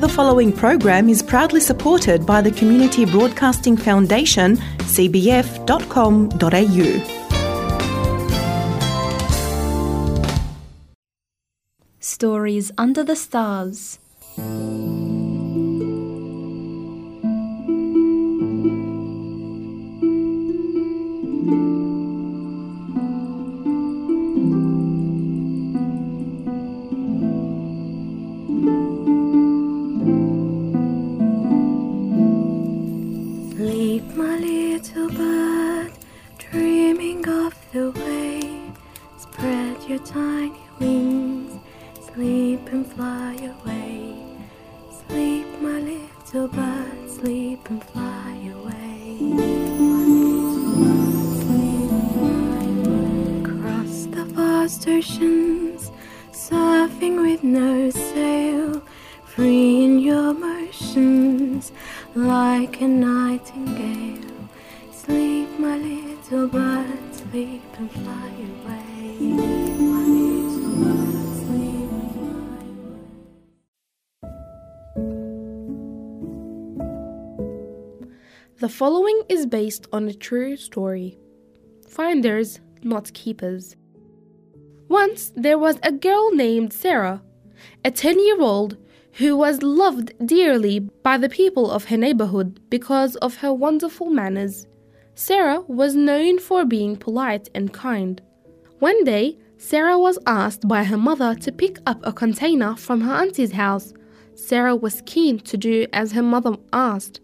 The following program is proudly supported by the Community Broadcasting Foundation, cbf.com.au. Stories Under the Stars. Your tiny wings, sleep and fly away. Sleep, my little bird, sleep and fly away. Across the vast oceans, surfing with no sail, free in your motions, like a nightingale. Sleep, my little bird, sleep and fly away. The following is based on a true story. Finders, not keepers. Once there was a girl named Sarah, a 10 year old who was loved dearly by the people of her neighborhood because of her wonderful manners. Sarah was known for being polite and kind. One day, Sarah was asked by her mother to pick up a container from her auntie's house. Sarah was keen to do as her mother asked,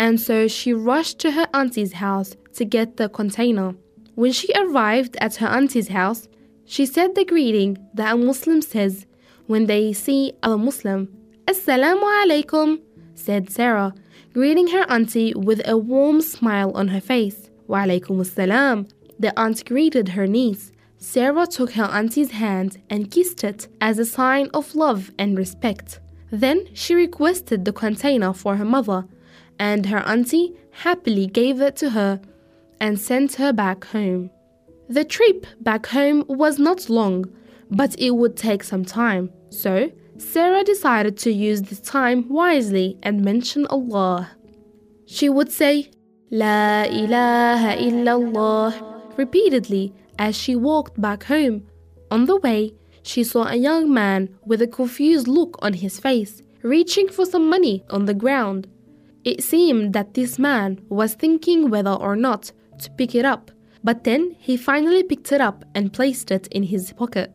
and so she rushed to her auntie's house to get the container. When she arrived at her auntie's house, she said the greeting that a Muslim says when they see a Muslim. Assalamu alaikum, said Sarah, greeting her auntie with a warm smile on her face. Wa alaikum assalam. The aunt greeted her niece. Sarah took her auntie's hand and kissed it as a sign of love and respect. Then she requested the container for her mother, and her auntie happily gave it to her and sent her back home. The trip back home was not long, but it would take some time. So, Sarah decided to use the time wisely and mention Allah. She would say, La ilaha illallah, repeatedly as she walked back home. On the way, she saw a young man with a confused look on his face, reaching for some money on the ground. It seemed that this man was thinking whether or not to pick it up, but then he finally picked it up and placed it in his pocket.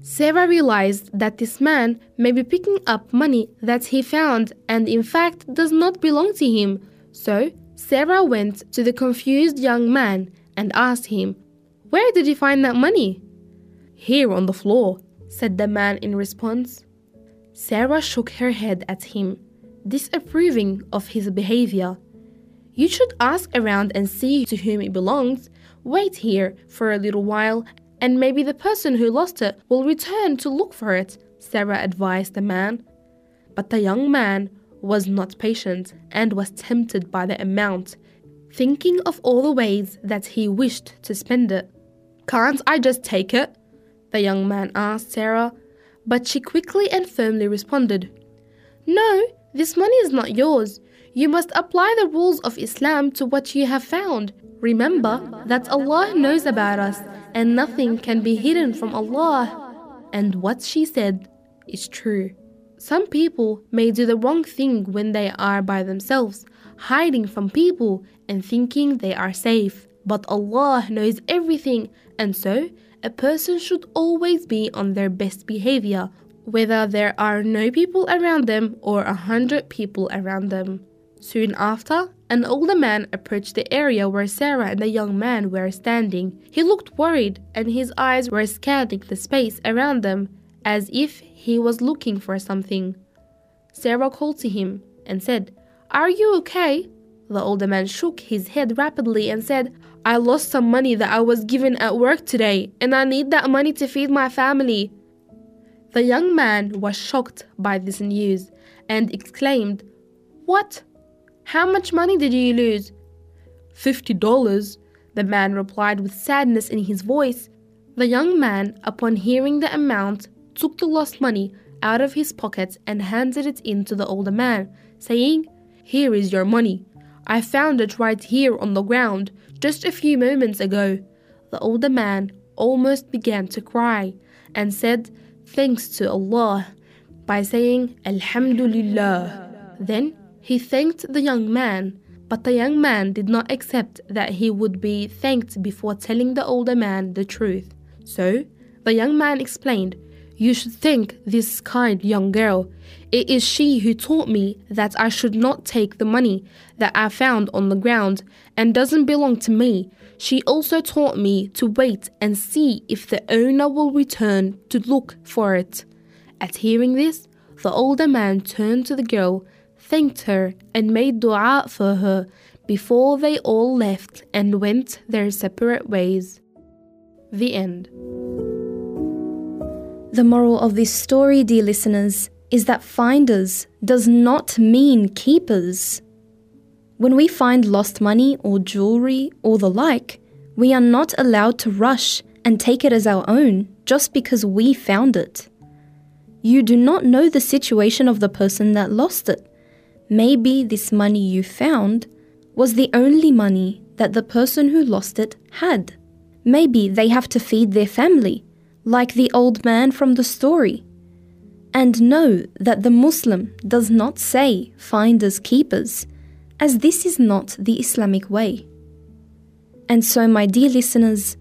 Sarah realized that this man may be picking up money that he found and in fact does not belong to him. So Sarah went to the confused young man and asked him, Where did you find that money? Here on the floor, said the man in response. Sarah shook her head at him, disapproving of his behavior. You should ask around and see to whom it belongs. Wait here for a little while, and maybe the person who lost it will return to look for it, Sarah advised the man. But the young man was not patient and was tempted by the amount, thinking of all the ways that he wished to spend it. Can't I just take it? The young man asked Sarah, but she quickly and firmly responded, No, this money is not yours. You must apply the rules of Islam to what you have found. Remember that Allah knows about us and nothing can be hidden from Allah. And what she said is true. Some people may do the wrong thing when they are by themselves, hiding from people and thinking they are safe. But Allah knows everything, and so a person should always be on their best behavior, whether there are no people around them or a hundred people around them. Soon after, an older man approached the area where Sarah and the young man were standing. He looked worried, and his eyes were scanning the space around them as if he was looking for something. Sarah called to him and said, Are you okay? The older man shook his head rapidly and said, I lost some money that I was given at work today, and I need that money to feed my family. The young man was shocked by this news and exclaimed, What? How much money did you lose? Fifty dollars, the man replied with sadness in his voice. The young man, upon hearing the amount, took the lost money out of his pocket and handed it in to the older man, saying, Here is your money. I found it right here on the ground just a few moments ago. The older man almost began to cry and said, Thanks to Allah, by saying, Alhamdulillah. Then he thanked the young man, but the young man did not accept that he would be thanked before telling the older man the truth. So the young man explained, You should thank this kind young girl. It is she who taught me that I should not take the money that I found on the ground and doesn't belong to me. She also taught me to wait and see if the owner will return to look for it. At hearing this, the older man turned to the girl, thanked her, and made dua for her before they all left and went their separate ways. The end. The moral of this story, dear listeners, is that finders does not mean keepers. When we find lost money or jewelry or the like, we are not allowed to rush and take it as our own just because we found it. You do not know the situation of the person that lost it. Maybe this money you found was the only money that the person who lost it had. Maybe they have to feed their family, like the old man from the story. And know that the Muslim does not say finders keepers as this is not the Islamic way. And so, my dear listeners,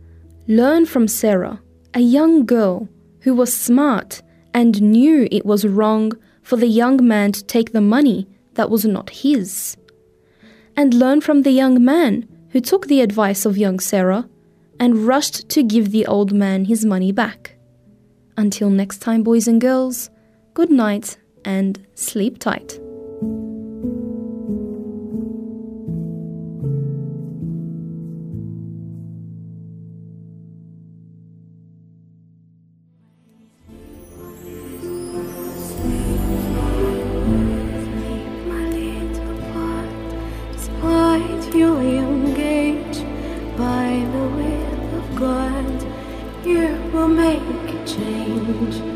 learn from Sarah, a young girl who was smart and knew it was wrong for the young man to take the money that was not his. And learn from the young man who took the advice of young Sarah and rushed to give the old man his money back. Until next time, boys and girls, good night and sleep tight. my make a change.